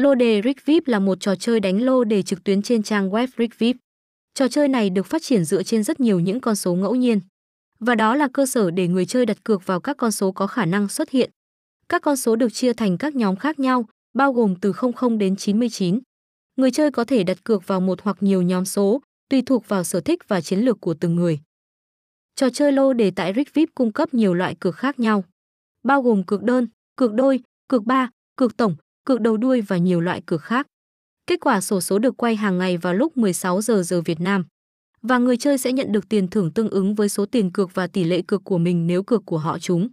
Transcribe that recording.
Lô đề Rick VIP là một trò chơi đánh lô đề trực tuyến trên trang web Rick VIP. Trò chơi này được phát triển dựa trên rất nhiều những con số ngẫu nhiên. Và đó là cơ sở để người chơi đặt cược vào các con số có khả năng xuất hiện. Các con số được chia thành các nhóm khác nhau, bao gồm từ 00 đến 99. Người chơi có thể đặt cược vào một hoặc nhiều nhóm số, tùy thuộc vào sở thích và chiến lược của từng người. Trò chơi lô đề tại Rick VIP cung cấp nhiều loại cược khác nhau, bao gồm cược đơn, cược đôi, cược ba, cược tổng, cược đầu đuôi và nhiều loại cược khác. Kết quả sổ số được quay hàng ngày vào lúc 16 giờ giờ Việt Nam. Và người chơi sẽ nhận được tiền thưởng tương ứng với số tiền cược và tỷ lệ cược của mình nếu cược của họ trúng.